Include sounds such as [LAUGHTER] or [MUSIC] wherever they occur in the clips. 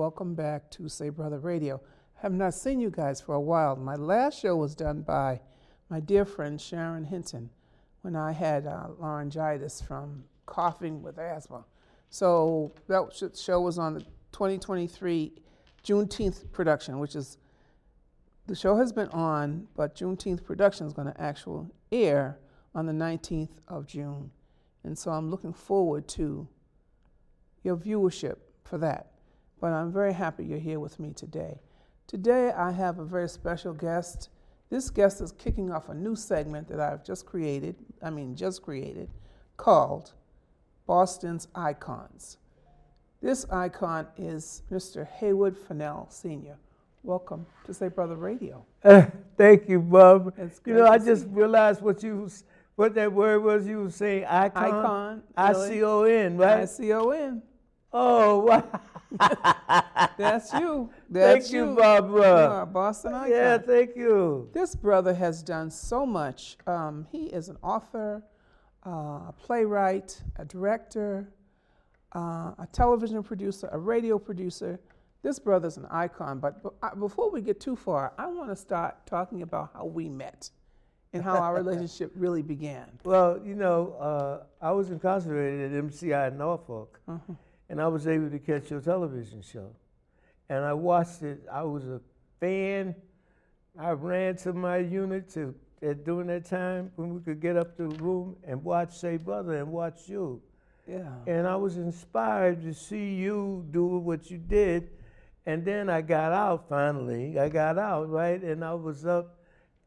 Welcome back to Say Brother Radio. I have not seen you guys for a while. My last show was done by my dear friend Sharon Hinton when I had uh, laryngitis from coughing with asthma. So that show was on the 2023 Juneteenth production, which is the show has been on, but Juneteenth production is going to actually air on the 19th of June. And so I'm looking forward to your viewership for that. But I'm very happy you're here with me today. Today I have a very special guest. This guest is kicking off a new segment that I've just created, I mean, just created, called Boston's Icons. This icon is Mr. Haywood Fennell Sr. Welcome to Say Brother Radio. Uh, thank you, Bob. You know, I just realized what you what that word was you were saying icon. Icon. I C O N, right? I C O N. Oh, wow. [LAUGHS] That's you. That's thank you, you. Barbara. You are Boston icon. Yeah, thank you. This brother has done so much. Um, he is an author, uh, a playwright, a director, uh, a television producer, a radio producer. This brother's an icon. But uh, before we get too far, I want to start talking about how we met and how our [LAUGHS] relationship really began. Well, you know, uh, I was incarcerated at MCI in Norfolk, uh-huh. And I was able to catch your television show. And I watched it. I was a fan. I ran to my unit to at during that time when we could get up to the room and watch Say Brother and watch you. Yeah. And I was inspired to see you do what you did. And then I got out finally. I got out, right? And I was up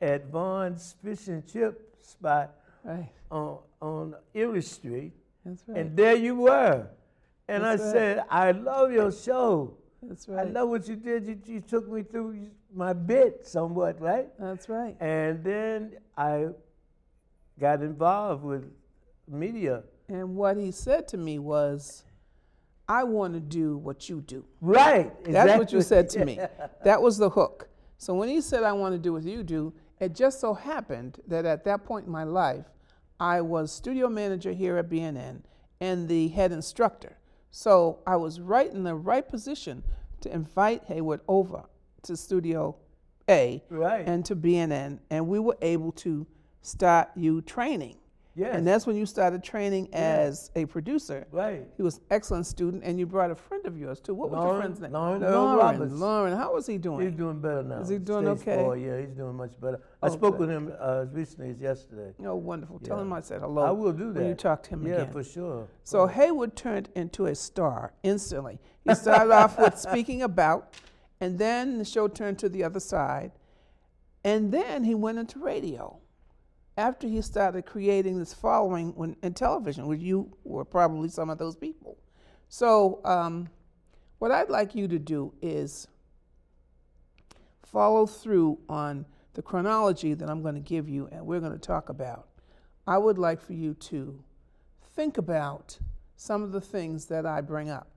at Vaughn's Fish and Chip spot right. on, on Erie Street. That's right. And there you were. And That's I right. said, I love your show. That's right. I love what you did. You, you took me through my bit somewhat, right? That's right. And then I got involved with media. And what he said to me was, I want to do what you do. Right. Exactly. That's what you said to me. [LAUGHS] that was the hook. So when he said, I want to do what you do, it just so happened that at that point in my life, I was studio manager here at BNN and the head instructor. So I was right in the right position to invite Haywood over to Studio A right. and to BNN, and we were able to start you training. Yes. And that's when you started training as a producer. Right. He was an excellent student, and you brought a friend of yours too. What was your friend's name? Lauren, Lauren. Roberts. Lauren, how is he doing? He's doing better now. Is he doing Stage okay? Four, yeah, he's doing much better. I Okay. spoke with him uh, as recently as yesterday. Oh, wonderful. Tell him I said hello. I will do that. When you talk to him yeah, again. for sure. So Haywood turned into a star instantly. He started off with [LAUGHS] speaking about, and then the show turned to the other side, and then he went into radio. After he started creating this following when, in television, which you were probably some of those people. So, um, what I'd like you to do is follow through on the chronology that I'm going to give you and we're going to talk about. I would like for you to think about some of the things that I bring up.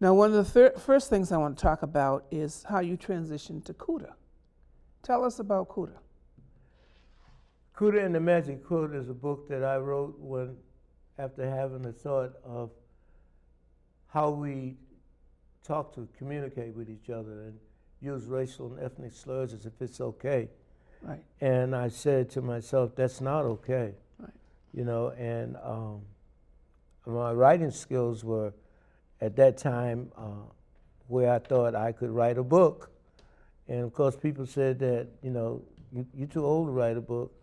Now, one of the thir- first things I want to talk about is how you transitioned to CUDA. Tell us about CUDA. Kuda and the Magic Quilt is a book that I wrote when, after having the thought of how we talk to communicate with each other and use racial and ethnic slurs as if it's okay. Right. And I said to myself, that's not okay. Right. You know, and um, my writing skills were at that time uh, where I thought I could write a book. And of course, people said that, you know, you, you're too old to write a book.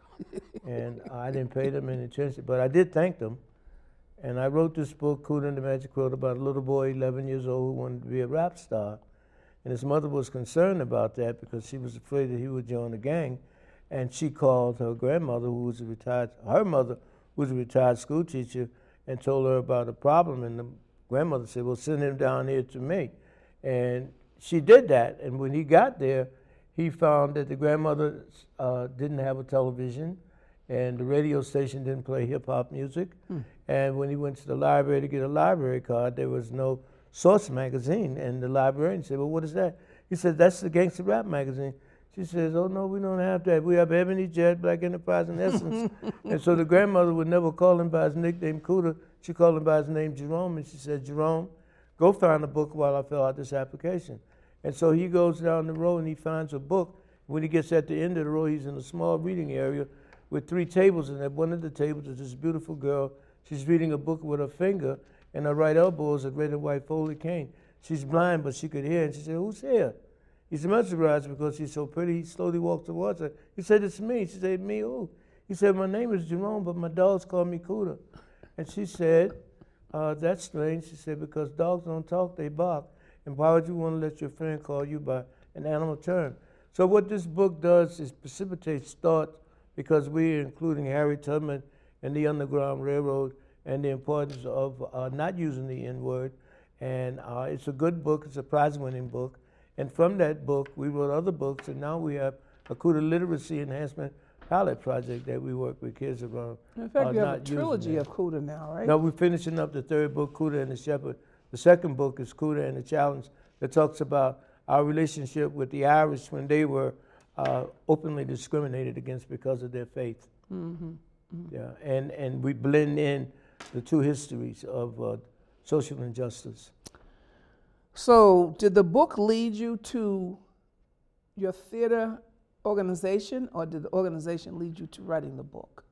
And I didn't pay them any attention, but I did thank them. And I wrote this book, Kuda and the Magic Quilt, about a little boy, 11 years old, who wanted to be a rap star. And his mother was concerned about that because she was afraid that he would join the gang. And she called her grandmother, who was a retired, her mother was a retired school teacher, and told her about the problem. And the grandmother said, Well, send him down here to me. And she did that. And when he got there, he found that the grandmother uh, didn't have a television and the radio station didn't play hip hop music. Hmm. And when he went to the library to get a library card, there was no Source magazine. And the librarian said, Well, what is that? He said, That's the gangster rap magazine. She says, Oh, no, we don't have that. We have Ebony Jet, Black Enterprise, and Essence. [LAUGHS] and so the grandmother would never call him by his nickname, Kuda. She called him by his name, Jerome. And she said, Jerome, go find a book while I fill out this application. And so he goes down the road and he finds a book. When he gets at the end of the road, he's in a small reading area with three tables, and at one of the tables is this beautiful girl. She's reading a book with her finger, and her right elbow is a red and white folded cane. She's blind, but she could hear, and she said, Who's here? He's mesmerized because she's so pretty. He slowly walked towards her. He said, It's me. She said, Me who? He said, My name is Jerome, but my dogs call me Cuda. And she said, uh, That's strange. She said, Because dogs don't talk, they bark. And why would you want to let your friend call you by an animal term? So, what this book does is precipitates thought because we're including Harry Tubman and the Underground Railroad and the importance of uh, not using the N word. And uh, it's a good book, it's a prize winning book. And from that book, we wrote other books, and now we have a Cuda Literacy Enhancement pilot project that we work with kids around. In fact, uh, you have a trilogy of Cuda now, right? Now we're finishing up the third book, Cuda and the Shepherd. The second book is Cuda and the Challenge that talks about our relationship with the Irish when they were uh, openly discriminated against because of their faith. Mm-hmm. Yeah, and, and we blend in the two histories of uh, social injustice. So, did the book lead you to your theater organization, or did the organization lead you to writing the book?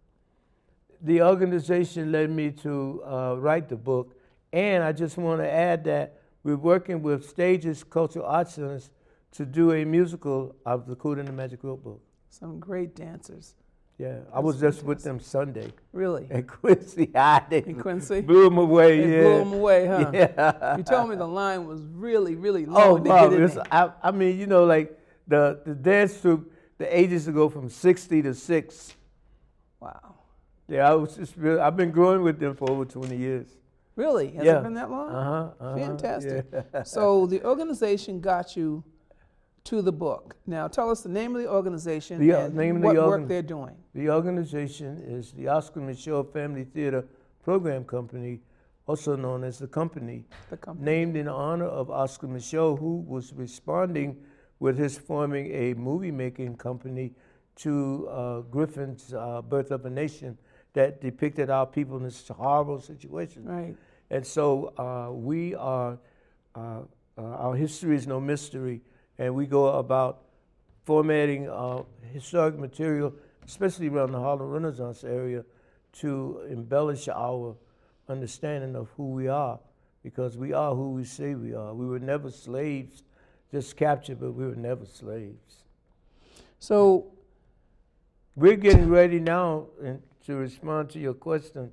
The organization led me to uh, write the book, and I just want to add that we're working with Stages Cultural Arts Centers to do a musical of the Coot and the Magic Quilt book. Some great dancers. Yeah, I was just with them Sunday Really? And [LAUGHS] Quincy High. [LAUGHS] They In Quincy? blew them away. It yeah. blew them away, huh? [LAUGHS] Yeah. You told me the line was really, really long Oh, to wow. get in it's- there. I, I mean, you know, like the, the dance troupe, the ages to go from 60 to 6. Wow. Yeah, I was just really, I've been growing with them for over 20 years. Really? Has Yeah. it been that long? Uh huh. Uh-huh, Fantastic. yeah. So the organization got you to the book. Now tell us the name of the organization The, uh, and name what the work organ- they're doing. The organization is the Oscar Micheaux Family Theater Program Company, also known as the Company, The company. named in honor of Oscar Micheaux, who was responding with his forming a movie making company to uh, Griffith's uh, Birth of a Nation that depicted our people in this horrible situation. Right. And so uh, we are, uh, uh, our history is no mystery, and we go about formatting uh, historic material, especially around the Harlem Renaissance area, to embellish our understanding of who we are, because we are who we say we are. We were never slaves, just captured, but we were never slaves. So We're getting ready now and to respond to your question.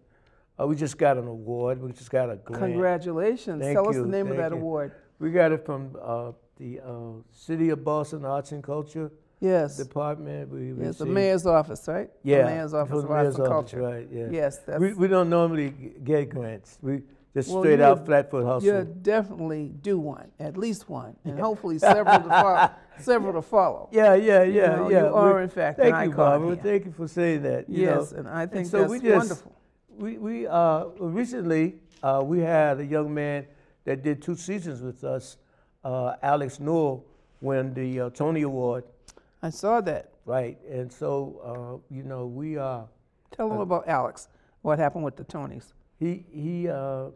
Uh, we just got an award. We just got a grant. congratulations. Thank Tell us the name of that you. award. We got it from uh, the uh, City of Boston Arts and Culture Yes. Department. We Yes, the mayor's office, right? yeah, The mayor's office of the Arts and office, Culture. Right. Yeah. Yes, that's We, we don't normally get grants. We just Well, straight out flatfoot hustle. you definitely do one, at least one, and hopefully several to follow. [LAUGHS] Several to follow. Yeah, yeah, You yeah, know, yeah. you are in fact Thank an you, icon Barbara. here. Thank you for saying that. you know. Yes, and I think so that's we just- wonderful. We, we uh, recently uh, we had a young man that did two seasons with us, uh, Alex Newell, win the uh, Tony Award, I saw that. right? And so uh, you know we are. Tell them about Alex. What happened with the Tonys? He he uh,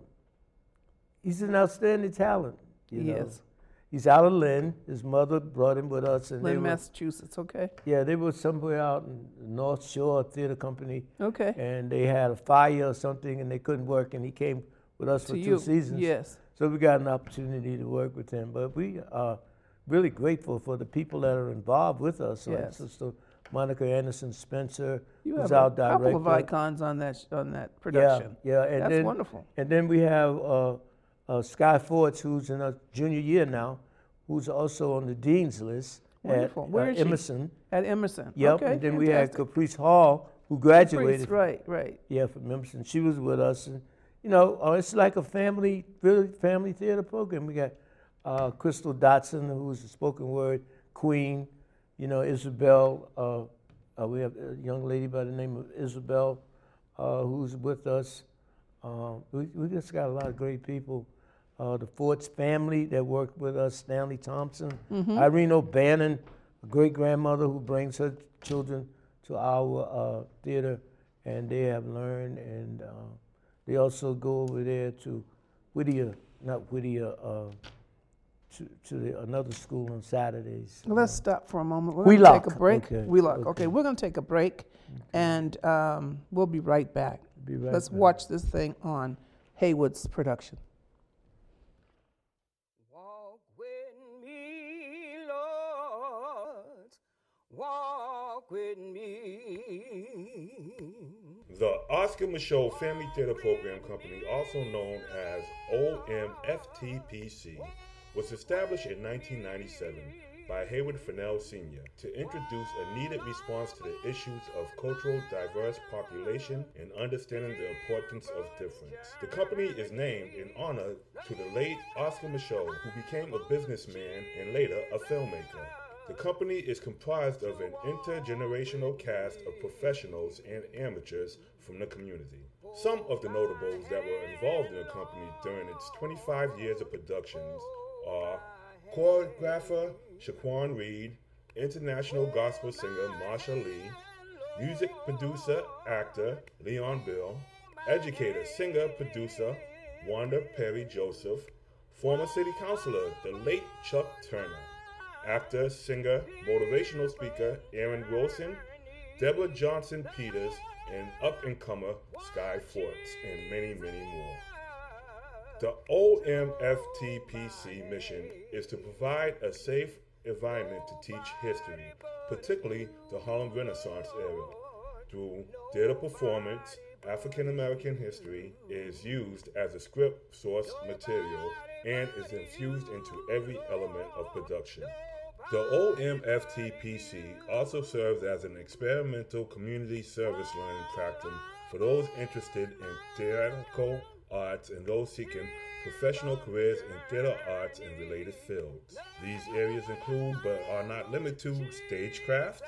he's an outstanding talent. You He know. is. He's out of Lynn. His mother brought him with us, and Lynn, were, Massachusetts. Okay. yeah, they were somewhere out in the North Shore Theater Company, Okay. and they had a fire or something, and they couldn't work, and he came with us for to two you. seasons. Yes. So we got an opportunity to work with him. But we are really grateful for the people that are involved with us, like Yes. Sister Monica Anderson Spencer, You who's our a couple of icons on that on that production. Yeah, yeah, and That's then wonderful. and then we have uh, uh, Sky Forts, who's in her junior year now, who's also on the dean's list Wonderful. at Where uh, is she? Emerson. At Emerson. Yep. Okay. and then we fantastic. had Caprice Hall, who graduated. Caprice, Right. Right. Yeah, from Emerson. She was with us, and you know, uh, it's like a family, really family theater program. We got uh, Crystal Dotson, who's a spoken word queen. You know, Isabel. Uh, uh, we have a young lady by the name of Isabel, uh, who's with us. We, we just got a lot of great people. Uh, the Forts family that worked with us, Stanley Thompson, Mm-hmm. Irene O'Bannon, a great grandmother who brings her children to our uh, theater, and they have learned. And uh, they also go over there to Whittier not Whittier, uh, to, to the, another school on Saturdays. Let's stop for a moment. We're Wheelock. going to take a break. Okay, Wheelock. Okay, okay. we're going to take a break, and um, we'll be right back. Be right Let's back. watch this thing on Haywood's production. Walk with me, Lord. Walk with me. The Oscar Micheaux Family Theater Program Company, also known as OMFTPC, was established in 1997 by Haywood Fennell Sr. to introduce a needed response to the issues of cultural diverse population and understanding the importance of difference. The company is named in honor to the late Oscar Micheaux, who became a businessman and later a filmmaker. The company is comprised of an intergenerational cast of professionals and amateurs from the community. Some of the notables that were involved in the company during its 25 years of productions are choreographer Shaquan Reed, international gospel singer Marsha Lee, music producer, actor Leon Bill, educator, singer, producer Wanda Perry Joseph, former city councilor, the late Chuck Turner, actor, singer, motivational speaker Aaron Wilson, Deborah Johnson Peters, and up and comer Sky Forts, and many, many more. The OMFTPC mission is to provide a safe environment to teach history, particularly the Harlem Renaissance era. Through theater performance, African American history is used as a script source material and is infused into every element of production. The OMFTPC also serves as an experimental community service learning practice for those interested in theatrical arts and those seeking professional careers in theater arts and related fields. These areas include, but are not limited to, stagecraft,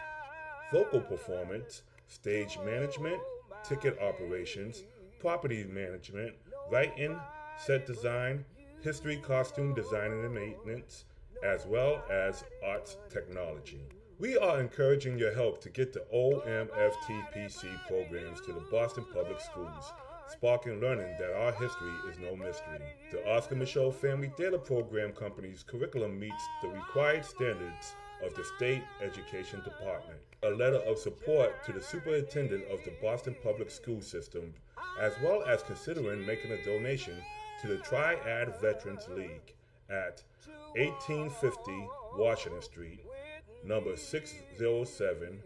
vocal performance, stage management, ticket operations, property management, writing, set design, history, costume design and maintenance, as well as arts technology. We are encouraging your help to get the OMFTPC programs to the Boston Public Schools, sparking learning that our history is no mystery. The Oscar Micheaux Family Theater Program Company's curriculum meets the required standards of the State Education Department. A letter of support to the superintendent of the Boston Public School System, as well as considering making a donation to the Triad Veterans League at 1850 Washington Street, number 607,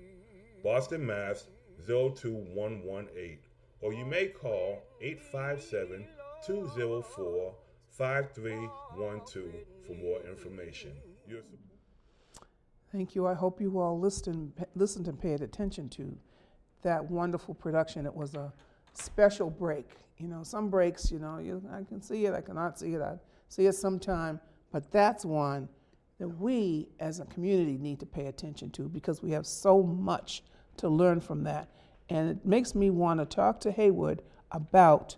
Boston, Mass. 02118. Or you may call 857 204 5312 for more information. Thank you. I hope you all listened, listened and paid attention to that wonderful production. It was a special break. You know, some breaks, you know, you, I can see it, I cannot see it, I see it sometime, but that's one that we as a community need to pay attention to because we have so much to learn from that. And it makes me want to talk to Haywood about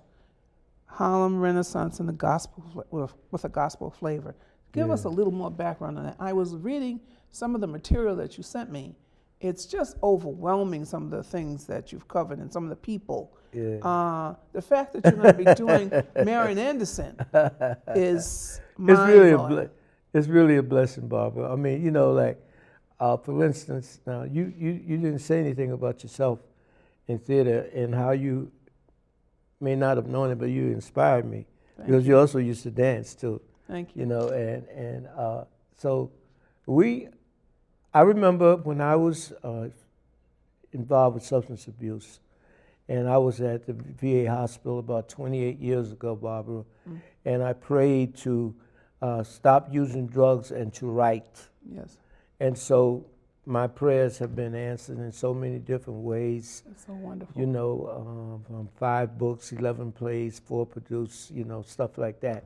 Harlem Renaissance and the gospel with, with a gospel flavor. Give us a little more background on that. I was reading some of the material that you sent me. It's just overwhelming some of the things that you've covered and some of the people. Yeah. Uh, the fact that you're going to be doing [LAUGHS] Marian Anderson [LAUGHS] is it's really a ble- it's really a blessing, Barbara. I mean, you know, like uh, for instance, now you, you you didn't say anything about yourself in theater and how you may not have known it, but you inspired me because you. also used to dance too. Thank you. You know, and and uh, so we, I remember when I was uh, involved with substance abuse, and I was at the VA hospital about 28 years ago, Barbara, and I prayed to uh, stop using drugs and to write. Yes, And so my prayers have been answered in so many different ways. that's so wonderful. You know, um, from five books, 11 plays, four produced, you know, stuff like that.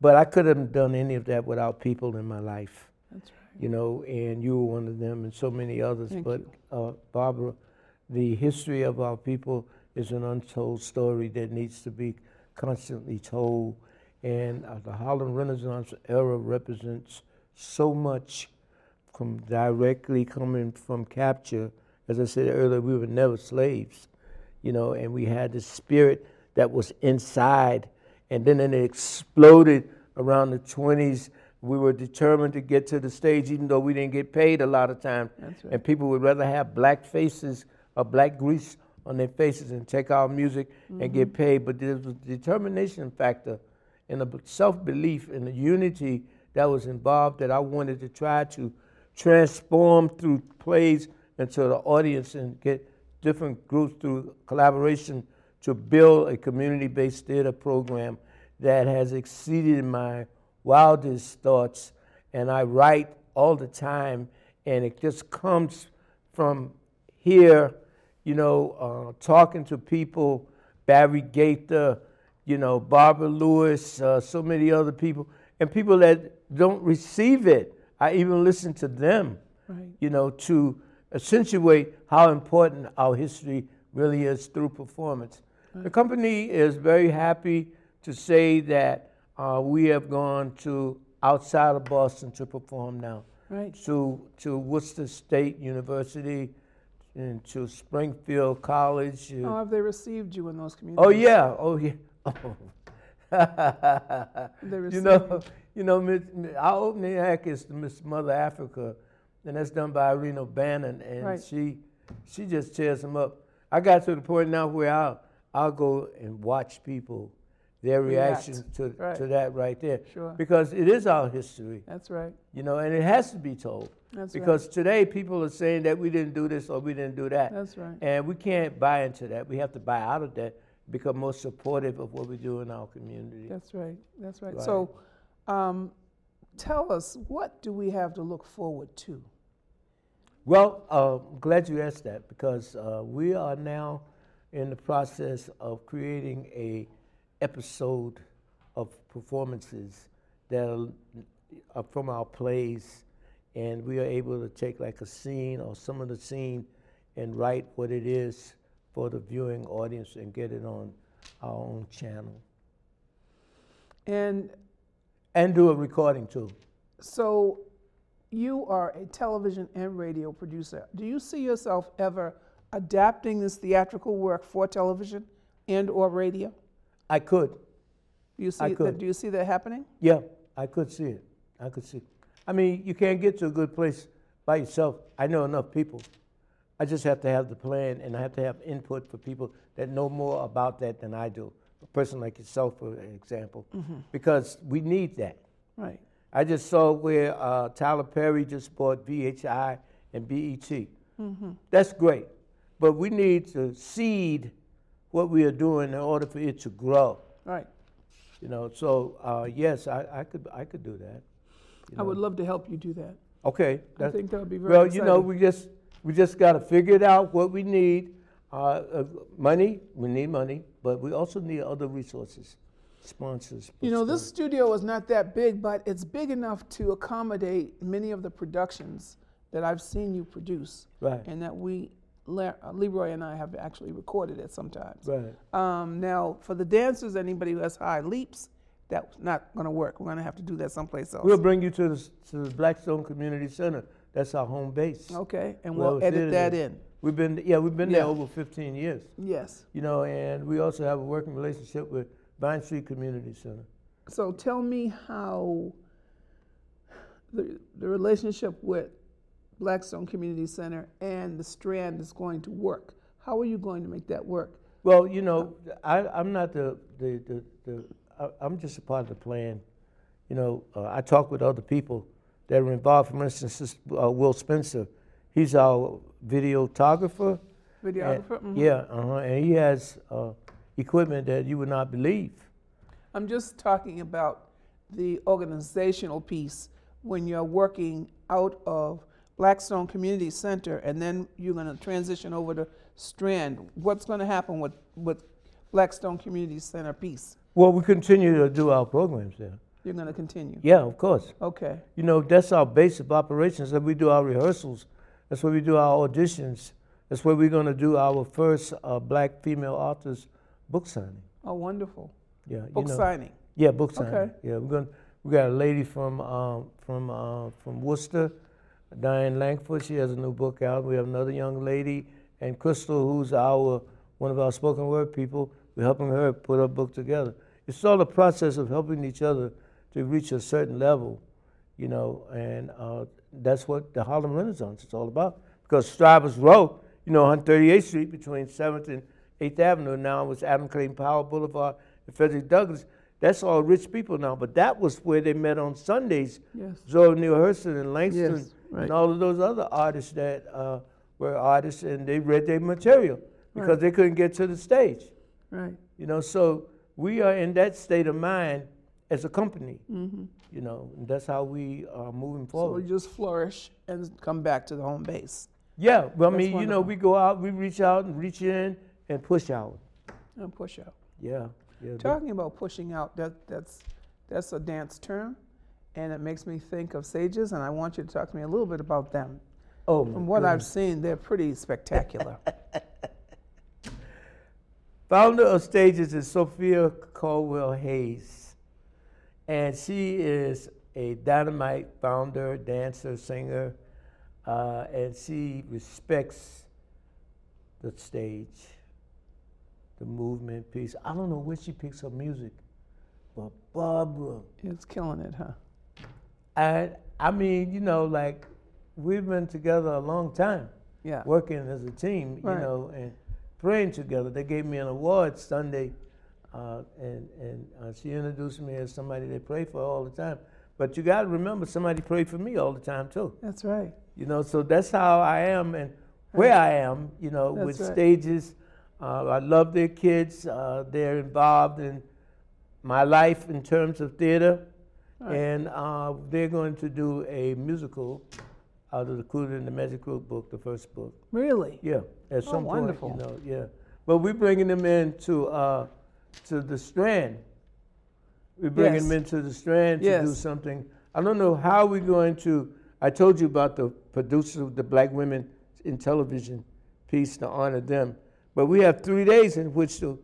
But I couldn't have done any of that without people in my life, that's right. You know, and you were one of them and so many others. Thank but, uh, Barbara, the history of our people is an untold story that needs to be constantly told. And uh, the Harlem Renaissance era represents so much from directly coming from capture. As I said earlier, we were never slaves, you know, and we had the spirit that was inside and then it exploded around the 20s. We were determined to get to the stage, even though we didn't get paid a lot of times. That's right. And people would rather have black faces or black grease on their faces and take our music and Mm-hmm. get paid. But there was a determination factor and a self belief and a unity that was involved that I wanted to try to transform through plays into the audience and get different groups through collaboration to build a community based theater program that has exceeded my wildest thoughts. And I write all the time, and it just comes from here, you know, uh, talking to people, Barry Gaither, you know, Barbara Lewis, uh, so many other people, and people that don't receive it. I even listen to them, Right. you know, to accentuate how important our history really is through performance. The company is very happy to say that uh, we have gone to outside of Boston to perform now Right. to to Worcester State University and to Springfield College. How have they received you in those communities? oh yeah, oh yeah. [LAUGHS] They you know, you know, our opening act is Miss Mother Africa, and that's done by Irene O'Bannon, and Right. she she just tears them up. I got to the point now where I'll I'll go and watch people, their React. reaction to Right. to that right there, Sure. because it is our history. That's right. You know, and it has to be told. That's because today people are saying that we didn't do this or we didn't do that. That's right. And we can't buy into that. We have to buy out of that, become more supportive of what we do in our community. That's right. That's right. Right. So, um, tell us what do we have to look forward to? Well, uh, I'm glad you asked that because uh, we are now in the process of creating a episode of performances that are, are from our plays, and we are able to take like a scene or some of the scene and write what it is for the viewing audience and get it on our own channel And and do a recording too. so, you are a television and radio producer. Do you see yourself ever adapting this theatrical work for television and or radio? I could. Do you see I that? could. Do you see that happening? Yeah, I could see it. I could see. I mean, you can't get to a good place by yourself. I know enough people. I just have to have the plan, and I have to have input for people that know more about that than I do. A person like yourself, for example, because we need that. Right. I just saw where uh, Tyler Perry just bought VH1 and BET. That's great, but we need to seed what we are doing in order for it to grow. Right. You know, so uh, yes, I, I could I could do that. I would love to help you do that. Okay. I think that would be very well, you know, we just we just got to figure it out what we need. Uh, uh, money, we need money, but we also need other resources, sponsors. You know, this studio is not that big, but it's big enough to accommodate many of the productions that I've seen you produce, right, and that we, Le- uh, Leroy and I, have actually recorded it sometimes. right. Um, now, for the dancers, anybody who has high leaps, that's not going to work. We're going to have to do that someplace else. We'll bring you to the to the Blackstone Community Center. That's our home base. okay, and Well, we'll edit that in. We've been yeah we've been there over 15 years. Yes. You know, and we also have a working relationship with Vine Street Community Center. So tell me how the, the relationship with Blackstone Community Center and the Strand is going to work. How are you going to make that work? Well, you know, I, I'm not the, the, the, the I, I'm just a part of the plan. You know, uh, I talk with other people that are involved. For instance, uh, Will Spencer, he's our videographer. Videographer? And, Mhm. Yeah, uh-huh, and he has uh, equipment that you would not believe. I'm just talking about the organizational piece when you're working out of Blackstone Community Center and then you're going to transition over to Strand. What's going to happen with, with Blackstone Community Center piece? Well, we continue to do our programs there. You're going to continue. Yeah, of course. Okay. You know, that's our base of operations. That we do our rehearsals. That's where we do our auditions. That's where we're going to do our first uh, black female authors book signing. Oh, wonderful. Yeah, Book you know. signing. Yeah, book signing. Okay. Yeah, we're going. We got a lady from um, from uh, from Worcester, Diane Langford. She has a new book out. We have another young lady, and Crystal, who's our one of our spoken word people. We're helping her put her book together. it's all a process of helping each other to reach a certain level, you know, and uh, that's what the Harlem Renaissance is all about. Because Strivers Row, you know, on 38th Street between 7th and 8th Avenue now it was Adam Clayton Powell Boulevard and Frederick Douglass. That's all rich people now, but that was where they met on Sundays. Yes. Zora Neale Hurston and Langston Yes, right. and all of those other artists that uh, were artists and they read their material because Right. they couldn't get to the stage. Right. You know, so we are in that state of mind as a company. You know, and that's how we are moving Mm-hmm. So we forward. just flourish and come back to the home base yeah, well, I That's mean, you know, we go out, we reach out and reach in and push out. and push out. Yeah, yeah. Talking about pushing out, that, that's, that's a dance term, and it makes me think of Stages, and I want you to talk to me a little bit about them. oh, From what I've seen, they're pretty spectacular. [LAUGHS] Founder of Stages is Sophia Caldwell Hayes. And she is a dynamite founder, dancer, singer, uh, and she respects the stage, the movement piece. I don't know where she picks her music, but Barbara, is killing it, huh? I, I mean, you know, like we've been together a long time Yeah. working as a team, you know, and praying together. They gave me an award Sunday, uh, and and uh, she introduced me as somebody they pray for all the time. But you got to remember, somebody prayed for me all the time too. That's right. You know, so that's how I am and where I am. You know, That's with right. stages. Uh, I love their kids. Uh, they're involved in my life in terms of theater, Right. and uh, they're going to do a musical out of the Cooter and the Magic Cook book, the first book. Really? Yeah, at Oh, some wonderful. point, you know, yeah. But we're bringing them into uh, to the Strand. We're bringing Yes. them into the Strand to do something. I don't know how we're going to. I told you about the producer of the Black Women in Television piece to honor them, but we have three days in which to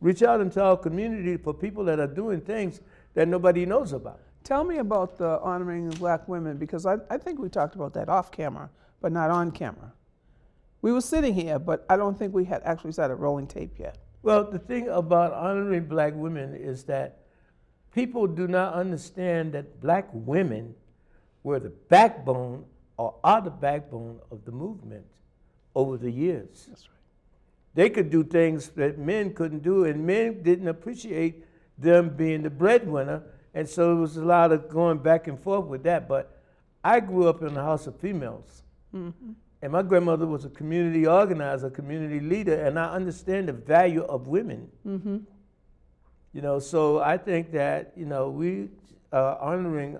reach out into our community for people that are doing things that nobody knows about. Tell me about the honoring of black women because I, I think we talked about that off camera, but not on camera. We were sitting here, but I don't think we had actually started rolling tape yet. Well, the thing about honoring black women is that people do not understand that black women were the backbone or are the backbone of the movement over the years. That's right. They could do things that men couldn't do, and men didn't appreciate them being the breadwinner. And so it was a lot of going back and forth with that. But I grew up in a house of females. Mm-hmm. And my grandmother was a community organizer, community leader, and I understand the value of women. Mm-hmm. You know, so I think that, you know, we are honoring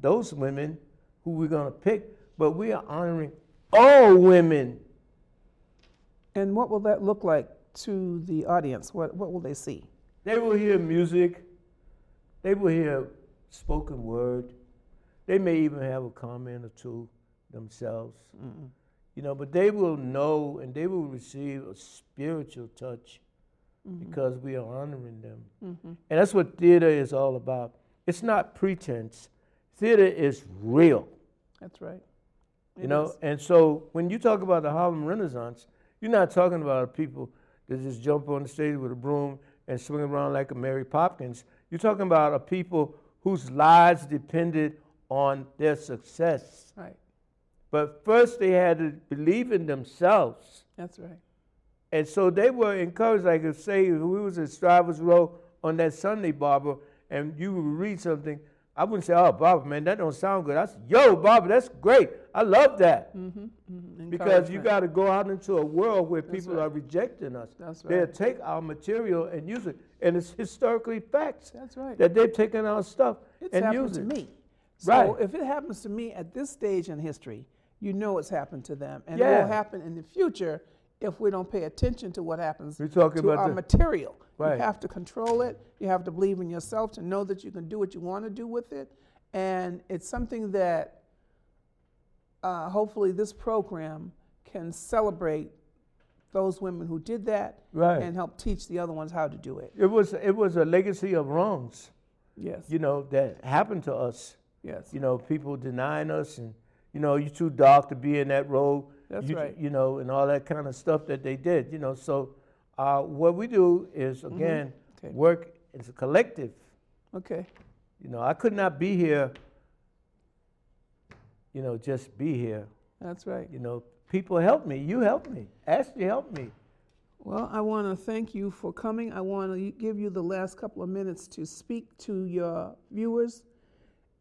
those women who we're going to pick, but we are honoring all women. And what will that look like to the audience? What, what will they see? They will hear music. They will hear spoken word. They may even have a comment or two themselves. You know, but they will know and they will receive a spiritual touch mm-hmm. because we are honoring them. Mm-hmm. And that's what theater is all about. It's not pretense. Theater is real. That's right. You It know, is. and so when you talk about the Harlem Renaissance, you're not talking about people that just jump on the stage with a broom and swing around like a Mary Poppins. You're talking about a people whose lives depended on their success. Right. But first, they had to believe in themselves. That's right. And so they were encouraged, like if say we was at Strivers Row on that Sunday, Barbara, and you would read something, I wouldn't say, oh, Barbara, man, that don't sound good. I said, yo, Barbara, that's great. I love that. Mm-hmm, mm-hmm. Because you got to go out into a world where That's people right. are rejecting us. That's right. They'll take our material and use it. And it's historically facts That's right. that they've taken our stuff It's and used to it. me. So Right. if it happens to me at this stage in history, you know it's happened to them. And it will happen in the future if we don't pay attention to what happens We're talking to about our the- material. Right. You have to control it. You have to believe in yourself to know that you can do what you want to do with it. And it's something that uh, hopefully this program can celebrate those women who did that Right. and help teach the other ones how to do it. It was, it was a legacy of wrongs, Yes. you know, that happened to us. yes. you know, people denying us and, you know, you're too dark to be in that role. That's you, right. You know, and all that kind of stuff that they did, you know. So uh, what we do is, again, Mm-hmm. Okay. work it's a collective. Okay. You know, I could not be here, you know, just be here. That's right. You know, people helped me. You helped me. Ashley helped me. Well, I want to thank you for coming. I want to give you the last couple of minutes to speak to your viewers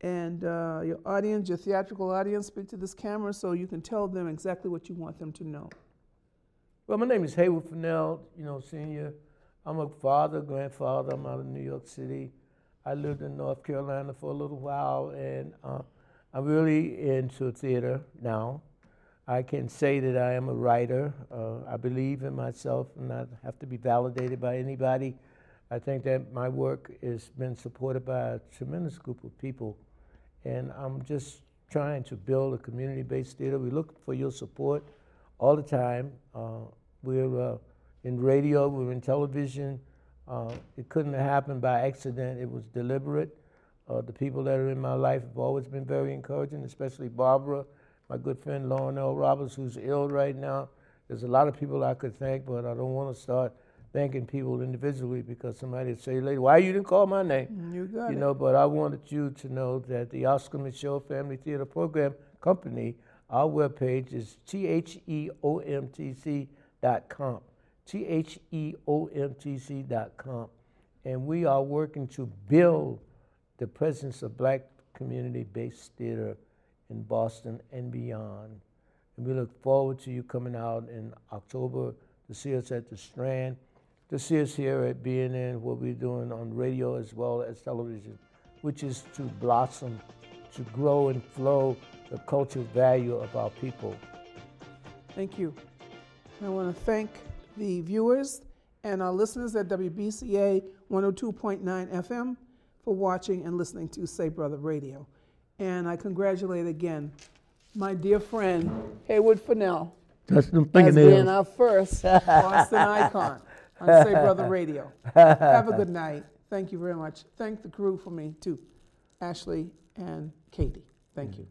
and uh, your audience, your theatrical audience. Speak to this camera so you can tell them exactly what you want them to know. Well, my name is Haywood Fennell, you know, senior. I'm a father, grandfather. I'm out of New York City. I lived in North Carolina for a little while, and uh, I'm really into theater now. I can say that I am a writer. Uh, I believe in myself and not have to be validated by anybody. I think that my work has been supported by a tremendous group of people, and I'm just trying to build a community-based theater. We look for your support all the time. Uh, we're uh, in radio, we're in television. Uh, it couldn't have happened by accident. It was deliberate. Uh, the people that are in my life have always been very encouraging, especially Barbara, my good friend Lauren L. Roberts, who's ill right now. There's a lot of people I could thank, but I don't want to start thanking people individually because somebody would say later, why you didn't call my name? Mm, You got you it. know, but I wanted you to know that the Oscar Micheaux Family Theater Program Company, our webpage is T-H-E-O-M-T-C dot com. T-H-E-O-M-T-C dot com. And we are working to build the presence of black community based theater in Boston and beyond. And we look forward to you coming out in October to see us at the Strand, to see us here at BNN, what we're doing on radio as well as television, which is to blossom, to grow and flow the cultural value of our people. Thank you. I want to thank the viewers and our listeners at WBCA 102.9 FM for watching and listening to Say Brother Radio. And I congratulate again my dear friend Haywood Fennell Touch them as being our first Boston icon [LAUGHS] on Say Brother [LAUGHS] Radio. Have a good night. Thank you very much. Thank the crew for me too, Ashley and Katie. Thank mm-hmm. you.